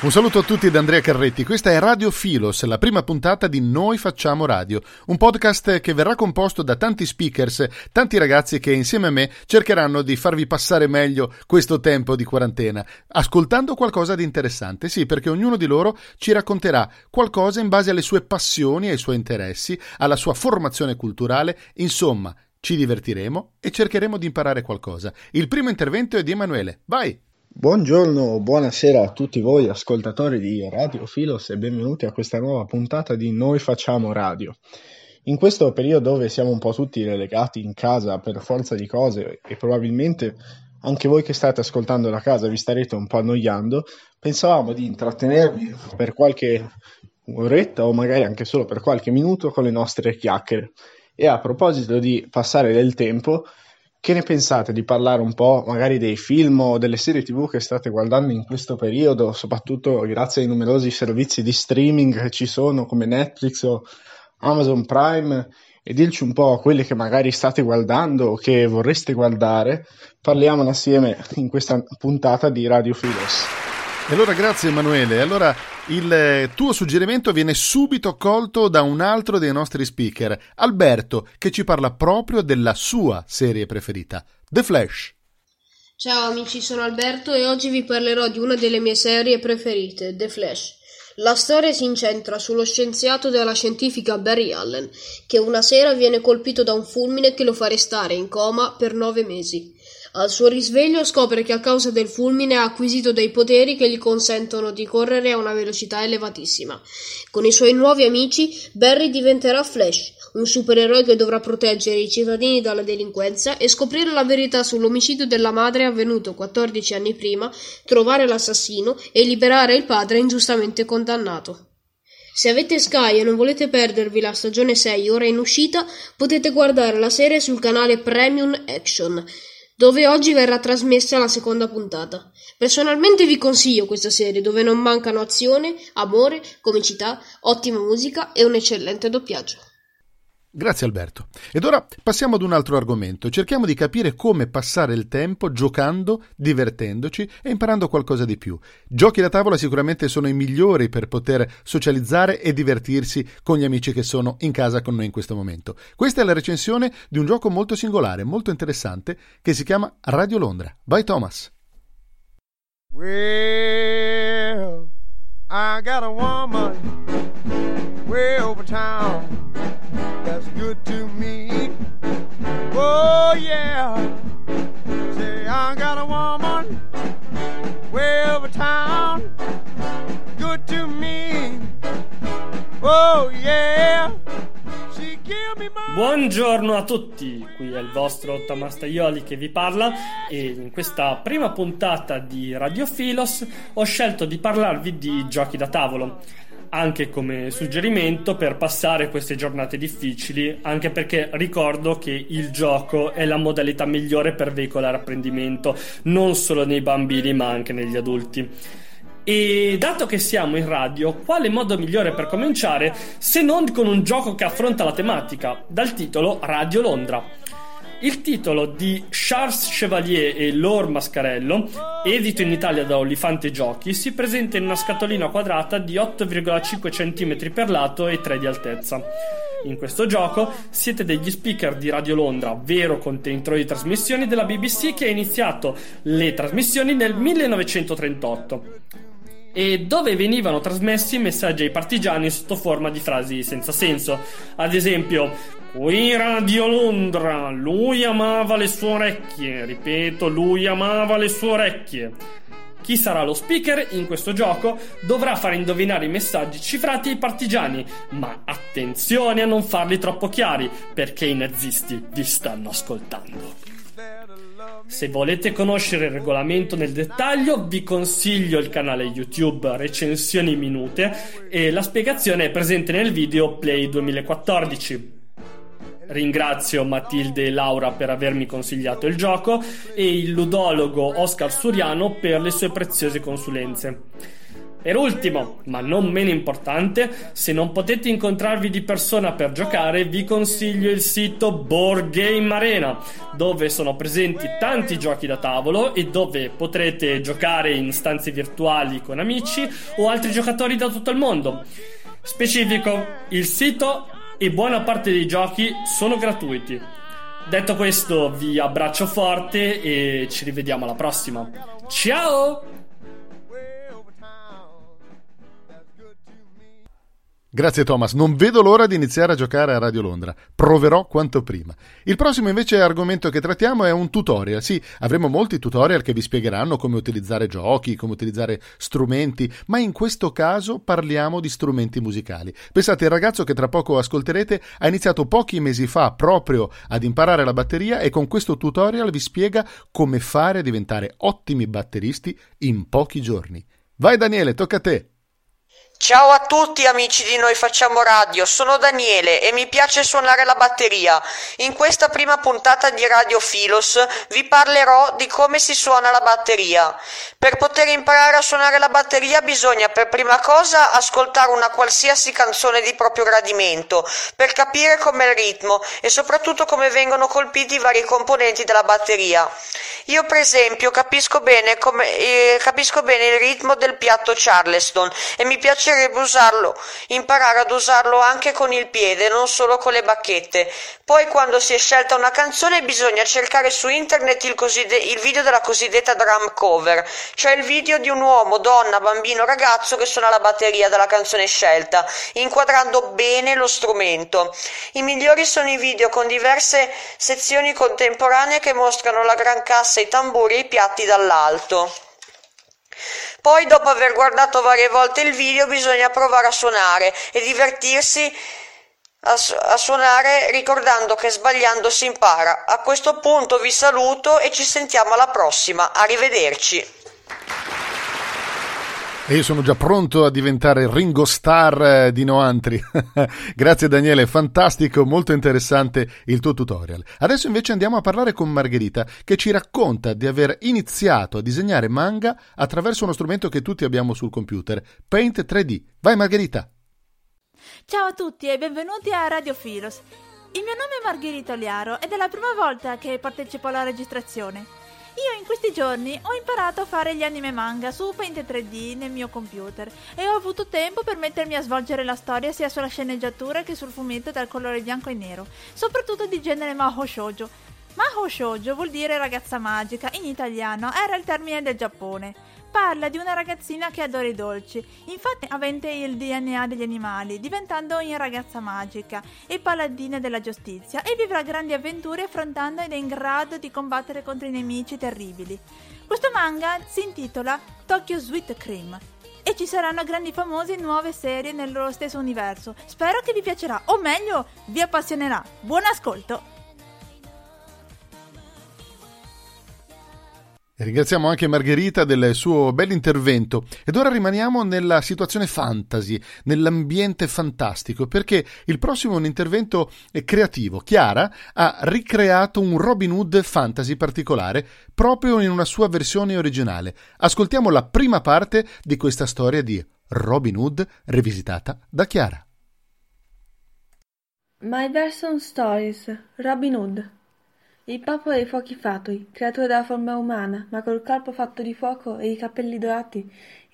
Un saluto a tutti da Andrea Carretti, questa è Radio Filos, la prima puntata di Noi Facciamo Radio, un podcast che verrà composto da tanti speakers, tanti ragazzi che insieme a me cercheranno di farvi passare meglio questo tempo di quarantena, ascoltando qualcosa di interessante, sì, perché ognuno di loro ci racconterà qualcosa in base alle sue passioni, ai suoi interessi, alla sua formazione culturale, insomma, ci divertiremo e cercheremo di imparare qualcosa. Il primo intervento è di Emanuele, vai! Buongiorno, buonasera a tutti voi ascoltatori di Radio Filos e benvenuti a questa nuova puntata di Noi facciamo radio. In questo periodo dove siamo un po' tutti relegati in casa per forza di cose e probabilmente anche voi che state ascoltando da casa vi starete un po' annoiando, pensavamo di intrattenervi per qualche oretta o magari anche solo per qualche minuto con le nostre chiacchiere. E a proposito di passare del tempo, che ne pensate di parlare un po' magari dei film o delle serie tv che state guardando in questo periodo, soprattutto grazie ai numerosi servizi di streaming che ci sono come Netflix o Amazon Prime e dirci un po' quelle che magari state guardando o che vorreste guardare. Parliamone assieme in questa puntata di Radio Filos. E allora grazie Emanuele. Allora il eh, tuo suggerimento viene subito colto da un altro dei nostri speaker, Alberto, che ci parla proprio della sua serie preferita, The Flash. Ciao amici, sono Alberto e oggi vi parlerò di una delle mie serie preferite, The Flash. La storia si incentra sullo scienziato della scientifica Barry Allen, che una sera viene colpito da un fulmine che lo fa restare in coma per nove mesi. Al suo risveglio scopre che a causa del fulmine ha acquisito dei poteri che gli consentono di correre a una velocità elevatissima. Con i suoi nuovi amici, Barry diventerà Flash, un supereroe che dovrà proteggere i cittadini dalla delinquenza e scoprire la verità sull'omicidio della madre avvenuto 14 anni prima, trovare l'assassino e liberare il padre ingiustamente condannato. Se avete Sky e non volete perdervi la stagione 6 ora in uscita, potete guardare la serie sul canale Premium Action dove oggi verrà trasmessa la seconda puntata. Personalmente vi consiglio questa serie dove non mancano azione, amore, comicità, ottima musica e un eccellente doppiaggio. Grazie Alberto. Ed ora passiamo ad un altro argomento. Cerchiamo di capire come passare il tempo giocando, divertendoci e imparando qualcosa di più. Giochi da tavola sicuramente sono i migliori per poter socializzare e divertirsi con gli amici che sono in casa con noi in questo momento. Questa è la recensione di un gioco molto singolare, molto interessante, che si chiama Radio Londra. Vai Thomas. Well, I got a woman way over town. Good to me. Oh yeah, say I got a woman way over town, good to me. Oh yeah. Buongiorno a tutti, qui è il vostro Tamastaioli che vi parla e in questa prima puntata di Radio Filos ho scelto di parlarvi di giochi da tavolo anche come suggerimento per passare queste giornate difficili, anche perché ricordo che il gioco è la modalità migliore per veicolare apprendimento, non solo nei bambini ma anche negli adulti. E dato che siamo in radio, quale modo migliore per cominciare se non con un gioco che affronta la tematica, dal titolo Radio Londra? Il titolo di Charles Chevalier e Lord Mascarello, edito in Italia da Olifante Giochi, si presenta in una scatolina quadrata di 8,5 cm per lato e 3 di altezza. In questo gioco siete degli speaker di Radio Londra, vero contenitore di trasmissioni della BBC che ha iniziato le trasmissioni nel 1938 e dove venivano trasmessi messaggi ai partigiani sotto forma di frasi senza senso. Ad esempio, qui Radio Londra, lui amava le sue orecchie, ripeto, lui amava le sue orecchie. Chi sarà lo speaker in questo gioco dovrà far indovinare i messaggi cifrati ai partigiani, ma attenzione a non farli troppo chiari, perché i nazisti vi stanno ascoltando. Se volete conoscere il regolamento nel dettaglio, vi consiglio il canale YouTube Recensioni Minute e la spiegazione è presente nel video Play 2014. Ringrazio Matilde e Laura per avermi consigliato il gioco e il ludologo Oscar Suriano per le sue preziose consulenze. Per ultimo, ma non meno importante, se non potete incontrarvi di persona per giocare, vi consiglio il sito Board Game Arena, dove sono presenti tanti giochi da tavolo e dove potrete giocare in stanze virtuali con amici o altri giocatori da tutto il mondo. Specifico, il sito e buona parte dei giochi sono gratuiti. Detto questo, vi abbraccio forte e ci rivediamo alla prossima. Ciao! Grazie Thomas, non vedo l'ora di iniziare a giocare a Radio Londra. Proverò quanto prima. Il prossimo invece argomento che trattiamo è un tutorial. Sì, avremo molti tutorial che vi spiegheranno come utilizzare giochi, come utilizzare strumenti, ma in questo caso parliamo di strumenti musicali. Pensate, il ragazzo che tra poco ascolterete ha iniziato pochi mesi fa proprio ad imparare la batteria e con questo tutorial vi spiega come fare a diventare ottimi batteristi in pochi giorni. Vai Daniele, tocca a te. Ciao a tutti amici di Noi Facciamo Radio, sono Daniele e mi piace suonare la batteria. In questa prima puntata di Radio Filos vi parlerò di come si suona la batteria. Per poter imparare a suonare la batteria bisogna per prima cosa ascoltare una qualsiasi canzone di proprio gradimento per capire com'è il ritmo e soprattutto come vengono colpiti i vari componenti della batteria. Io per esempio capisco bene, come, eh, capisco bene il ritmo del piatto Charleston e mi piace piacerebbe usarlo, imparare ad usarlo anche con il piede, non solo con le bacchette. Poi quando si è scelta una canzone bisogna cercare su internet il, coside- il video della cosiddetta drum cover, cioè il video di un uomo, donna, bambino, ragazzo che suona la batteria della canzone scelta, inquadrando bene lo strumento. I migliori sono i video con diverse sezioni contemporanee che mostrano la gran cassa, i tamburi e i piatti dall'alto. Poi, dopo aver guardato varie volte il video, bisogna provare a suonare e divertirsi a, su- a, suonare ricordando che sbagliando si impara. A questo punto vi saluto e ci sentiamo alla prossima. Arrivederci. E io sono già pronto a diventare Ringo Starr eh, di Noantri. Grazie Daniele, fantastico, molto interessante il tuo tutorial. Adesso invece andiamo a parlare con Margherita che ci racconta di aver iniziato a disegnare manga attraverso uno strumento che tutti abbiamo sul computer, Paint 3D. Vai Margherita! Ciao a tutti e benvenuti a Radio Filos. Il mio nome è Margherita Oliaro ed è la prima volta che partecipo alla registrazione. Io in questi giorni ho imparato a fare gli anime manga su Paint 3D nel mio computer e ho avuto tempo per mettermi a svolgere la storia sia sulla sceneggiatura che sul fumetto dal colore bianco e nero, soprattutto di genere Maho Shoujo. Maho Shoujo vuol dire ragazza magica, in italiano era il termine del Giappone. Parla di una ragazzina che adora i dolci, infatti avente il DNA degli animali, diventando in ragazza magica e paladina della giustizia e vivrà grandi avventure affrontando ed è in grado di combattere contro i nemici terribili. Questo manga si intitola Tokyo Sweet Cream e ci saranno grandi famosi nuove serie nel loro stesso universo. Spero che vi piacerà, o meglio, vi appassionerà. Buon ascolto! Ringraziamo anche Margherita del suo bell'intervento ed ora rimaniamo nella situazione fantasy, nell'ambiente fantastico, perché il prossimo è un intervento creativo. Chiara ha ricreato un Robin Hood fantasy particolare proprio in una sua versione originale. Ascoltiamo la prima parte di questa storia di Robin Hood rivisitata da Chiara. My Version Stories Robin Hood il Popolo dei Fuochi Fatui, creatura dalla forma umana, ma col corpo fatto di fuoco e i capelli dorati,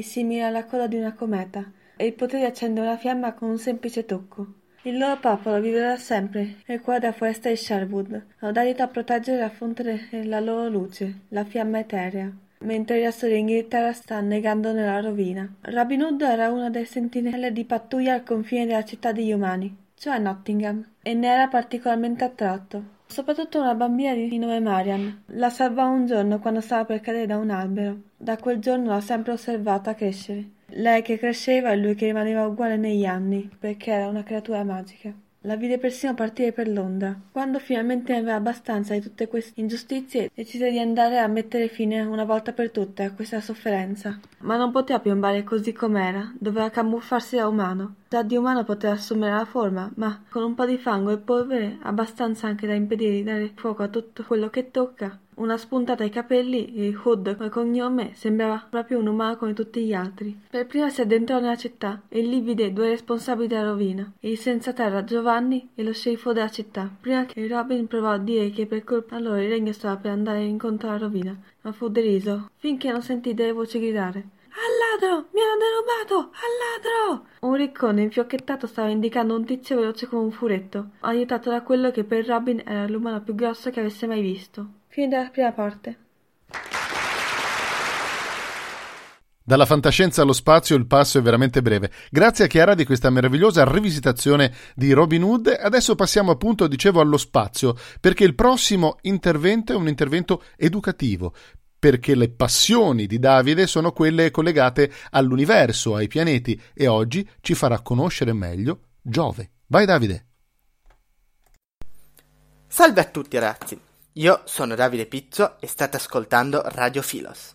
simili alla coda di una cometa, e il potere di accendere una fiamma con un semplice tocco. Il loro popolo vivrà sempre nel cuore della foresta di Sherwood, modalità a proteggere e a fondere la loro luce, la fiamma eterea mentre il resto dell'Inghilterra sta annegando nella rovina. Robin Hood era una delle sentinelle di pattuglia al confine della città degli umani, cioè Nottingham, e ne era particolarmente attratto. Soprattutto una bambina di nome Marian. La salvò un giorno quando stava per cadere da un albero. Da quel giorno l'ha sempre osservata crescere. Lei che cresceva e lui che rimaneva uguale negli anni, perché era una creatura magica. La vide persino partire per Londra. Quando finalmente aveva abbastanza di tutte queste ingiustizie, decise di andare a mettere fine una volta per tutte a questa sofferenza. Ma non poteva piombare così com'era, doveva camuffarsi da umano. Già di umano poteva assumere la forma, ma con un po' di fango e polvere, abbastanza anche da impedire di dare fuoco a tutto quello che tocca, una spuntata ai capelli e Hood come cognome sembrava proprio un umano come tutti gli altri. Per prima si addentrò nella città e lì vide due responsabili della rovina, il senza terra Giovanni e lo sceriffo della città. Prima che Robin provò a dire che per colpa loro il regno stava per andare incontro alla rovina, ma fu deriso, finché non sentì delle voci gridare. Al ladro! Mi hanno derubato! Al ladro! Un riccone infiocchettato stava indicando un tizio veloce come un furetto, aiutato da quello che per Robin era l'umano più grosso che avesse mai visto. Fine della prima parte. Dalla fantascienza allo spazio il passo è veramente breve. Grazie a Chiara di questa meravigliosa rivisitazione di Robin Hood, adesso passiamo appunto, dicevo, allo spazio, perché il prossimo intervento è un intervento educativo, perché le passioni di Davide sono quelle collegate all'universo, ai pianeti, e oggi ci farà conoscere meglio Giove. Vai Davide! Salve a tutti ragazzi! Io sono Davide Pizzo e state ascoltando Radio Filos.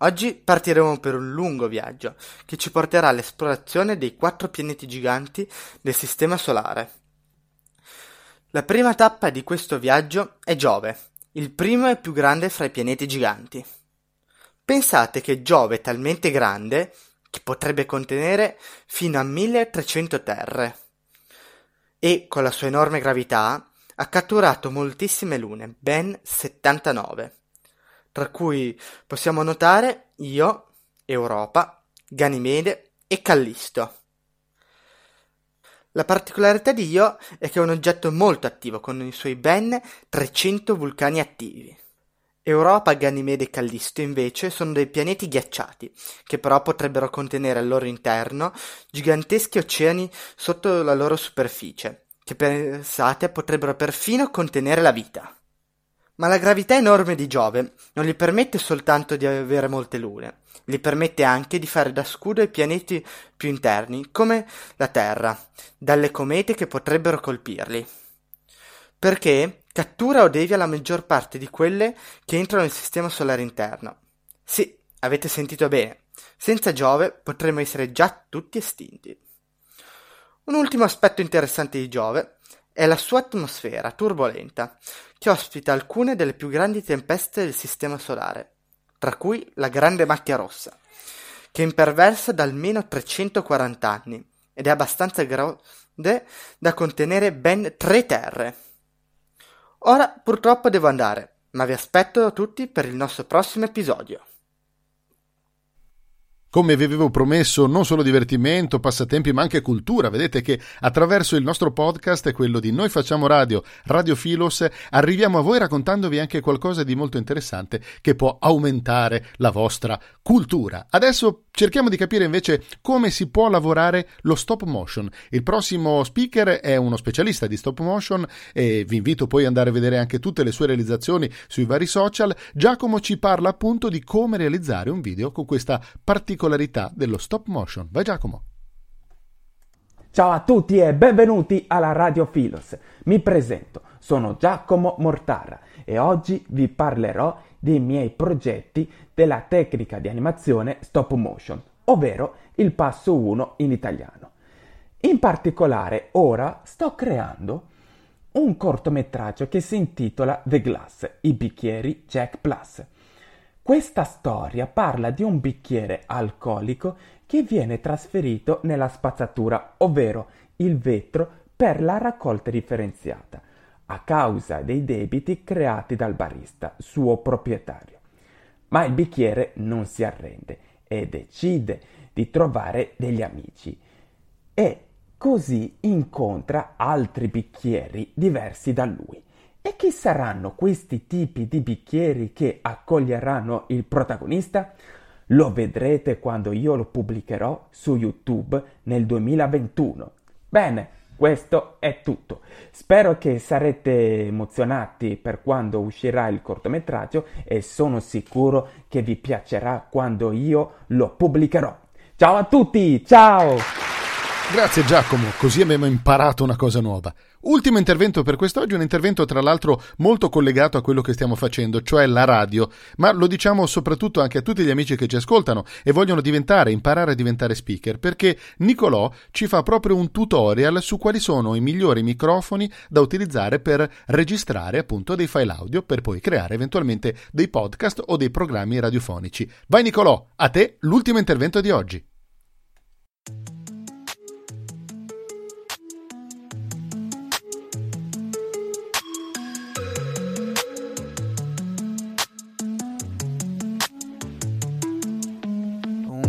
Oggi partiremo per un lungo viaggio che ci porterà all'esplorazione dei quattro pianeti giganti del Sistema Solare. La prima tappa di questo viaggio è Giove, il primo e più grande fra i pianeti giganti. Pensate che Giove è talmente grande che potrebbe contenere fino a 1300 terre e con la sua enorme gravità ha catturato moltissime lune, ben 79, tra cui possiamo notare Io, Europa, Ganimede e Callisto. La particolarità di Io è che è un oggetto molto attivo con i suoi ben 300 vulcani attivi. Europa, Ganimede e Callisto invece sono dei pianeti ghiacciati, che però potrebbero contenere al loro interno giganteschi oceani sotto la loro superficie, che pensate potrebbero perfino contenere la vita. Ma la gravità enorme di Giove non gli permette soltanto di avere molte lune, gli permette anche di fare da scudo ai pianeti più interni, come la Terra, dalle comete che potrebbero colpirli. Perché cattura o devia la maggior parte di quelle che entrano nel sistema solare interno. Sì, avete sentito bene, senza Giove potremmo essere già tutti estinti. Un ultimo aspetto interessante di Giove è la sua atmosfera turbolenta, che ospita alcune delle più grandi tempeste del Sistema Solare, tra cui la Grande Macchia Rossa, che imperversa da almeno 340 anni ed è abbastanza grande da contenere ben tre terre. Ora purtroppo devo andare, ma vi aspetto tutti per il nostro prossimo episodio. Come vi avevo promesso, non solo divertimento, passatempi, ma anche cultura. Vedete che attraverso il nostro podcast quello di Noi Facciamo Radio, Radio Filos, arriviamo a voi raccontandovi anche qualcosa di molto interessante che può aumentare la vostra cultura. Adesso cerchiamo di capire invece come si può lavorare lo stop motion. Il prossimo speaker è uno specialista di stop motion e vi invito poi ad andare a vedere anche tutte le sue realizzazioni sui vari social. Giacomo ci parla appunto di come realizzare un video con questa particolarità particolarità dello stop motion. Vai Giacomo! Ciao a tutti e benvenuti alla Radio Filos. Mi presento, sono Giacomo Mortara e oggi vi parlerò dei miei progetti della tecnica di animazione stop motion, ovvero il passo 1 in italiano. In particolare ora sto creando un cortometraggio che si intitola The Glass, i bicchieri Jack Plus questa storia parla di un bicchiere alcolico che viene trasferito nella spazzatura, ovvero il vetro per la raccolta differenziata, a causa dei debiti creati dal barista, suo proprietario. Ma il bicchiere non si arrende e decide di trovare degli amici e così incontra altri bicchieri diversi da lui. E chi saranno questi tipi di bicchieri che accoglieranno il protagonista? Lo vedrete quando io lo pubblicherò su YouTube nel 2021. Bene, questo è tutto. Spero che sarete emozionati per quando uscirà il cortometraggio e sono sicuro che vi piacerà quando io lo pubblicherò. Ciao a tutti, ciao! Grazie Giacomo, così abbiamo imparato una cosa nuova. Ultimo intervento per quest'oggi, un intervento tra l'altro molto collegato a quello che stiamo facendo, cioè la radio, ma lo diciamo soprattutto anche a tutti gli amici che ci ascoltano e vogliono diventare, imparare a diventare speaker, perché Nicolò ci fa proprio un tutorial su quali sono i migliori microfoni da utilizzare per registrare appunto dei file audio per poi creare eventualmente dei podcast o dei programmi radiofonici. Vai Nicolò, a te l'ultimo intervento di oggi.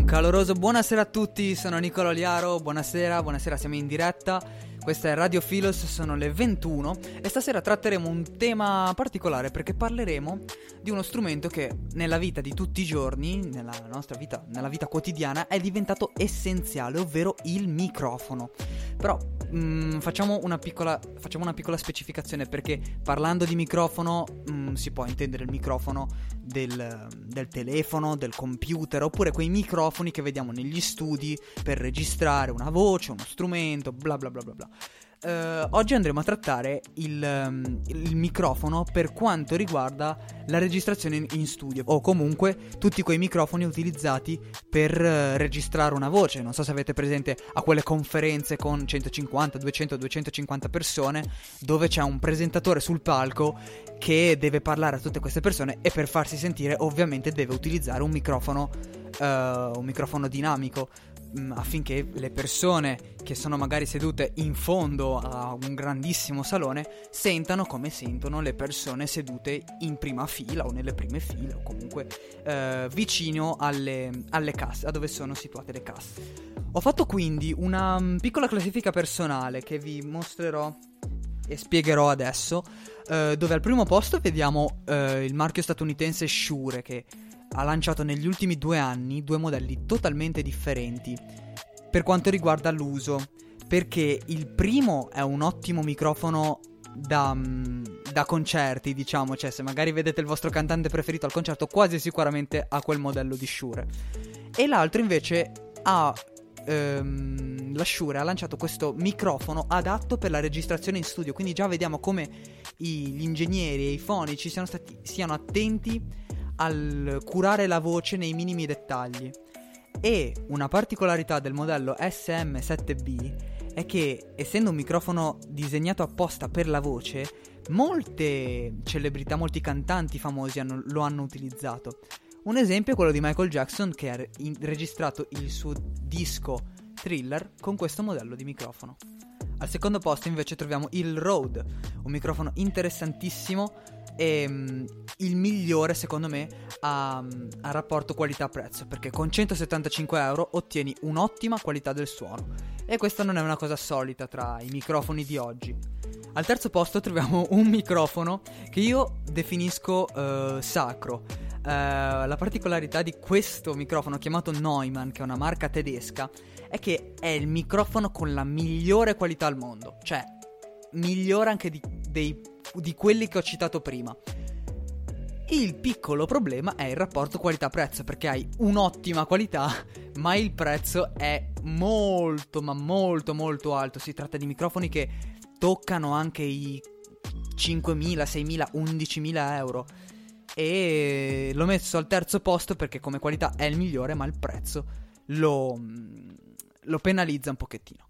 Caloroso. Buonasera a tutti, sono Nicolo Liaro, buonasera, buonasera, siamo in diretta, questa è Radio Filos, sono le 21 e stasera tratteremo un tema particolare perché parleremo di uno strumento che nella vita di tutti i giorni, nella nostra vita, nella vita quotidiana, è diventato essenziale, ovvero il microfono. Però mm, facciamo, una piccola, facciamo, una piccola, specificazione perché parlando di microfono mm, si può intendere il microfono del, del, telefono, del computer, oppure quei microfoni che vediamo negli studi per registrare una voce, uno strumento, bla bla bla bla bla. Uh, oggi andremo a trattare il, um, il, microfono per quanto riguarda la registrazione in, in, studio o comunque tutti quei microfoni utilizzati per uh, registrare una voce. Non so se avete presente a quelle conferenze con 150, 200, 250 persone dove c'è un presentatore sul palco che deve parlare a tutte queste persone e per farsi sentire ovviamente deve utilizzare un microfono, uh, un microfono dinamico mm, affinché le persone che sono magari sedute in fondo a un grandissimo salone sentano come sentono le persone sedute in prima fila o nelle prime file o comunque eh, vicino alle, alle casse, a dove sono situate le casse. Ho fatto quindi una mm, piccola classifica personale che vi mostrerò e spiegherò adesso, eh, dove al primo posto vediamo eh, il marchio statunitense Shure che ha lanciato negli ultimi due anni due modelli totalmente differenti per quanto riguarda l'uso, perché il primo è un ottimo microfono da, mm, da, concerti, diciamo, cioè se magari vedete il vostro cantante preferito al concerto, quasi sicuramente ha quel modello di Shure. E l'altro invece ha ehm, la Shure ha lanciato questo microfono adatto per la registrazione in studio, quindi già vediamo come gli ingegneri e i fonici siano, stati, siano attenti al curare la voce nei minimi dettagli. E una particolarità del modello SM7B è che, essendo un microfono disegnato apposta per la voce, molte celebrità, molti cantanti famosi hanno, lo hanno utilizzato. Un esempio è quello di Michael Jackson che ha registrato il suo disco Thriller con questo modello di microfono. Al secondo posto invece troviamo il Rode, un microfono interessantissimo e um, il migliore secondo me a, a rapporto qualità-prezzo perché con 175 euro ottieni un'ottima qualità del suono e questa non è una cosa solita tra i microfoni di oggi. Al terzo posto troviamo un microfono che io definisco uh, sacro. Uh, la particolarità di questo microfono chiamato Neumann, che è una marca tedesca, è che è il microfono con la migliore qualità al mondo, cioè migliore anche di, dei di quelli che ho citato prima. Il piccolo problema è il rapporto qualità-prezzo, perché hai un'ottima qualità, ma il prezzo è molto, ma molto, molto alto. Si tratta di microfoni che toccano anche i 5.000, 6.000, 11.000 euro. E l'ho messo al terzo posto perché come qualità è il migliore, ma il prezzo lo, lo penalizza un pochettino.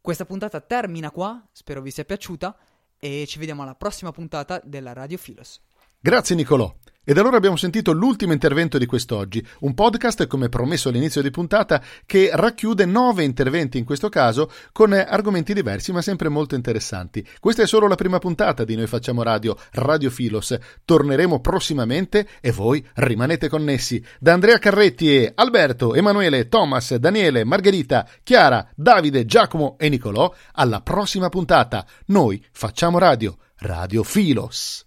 Questa puntata termina qua, spero vi sia piaciuta e ci vediamo alla prossima puntata della Radio Filos. Grazie Nicolò. Ed allora abbiamo sentito l'ultimo intervento di quest'oggi, un podcast, come promesso all'inizio di puntata, che racchiude nove interventi in questo caso, con argomenti diversi ma sempre molto interessanti. Questa è solo la prima puntata di Noi Facciamo Radio, Radio Filos. Torneremo prossimamente e voi rimanete connessi. Da Andrea Carretti e Alberto, Emanuele, Thomas, Daniele, Margherita, Chiara, Davide, Giacomo e Nicolò, alla prossima puntata. Noi Facciamo Radio, Radio Filos.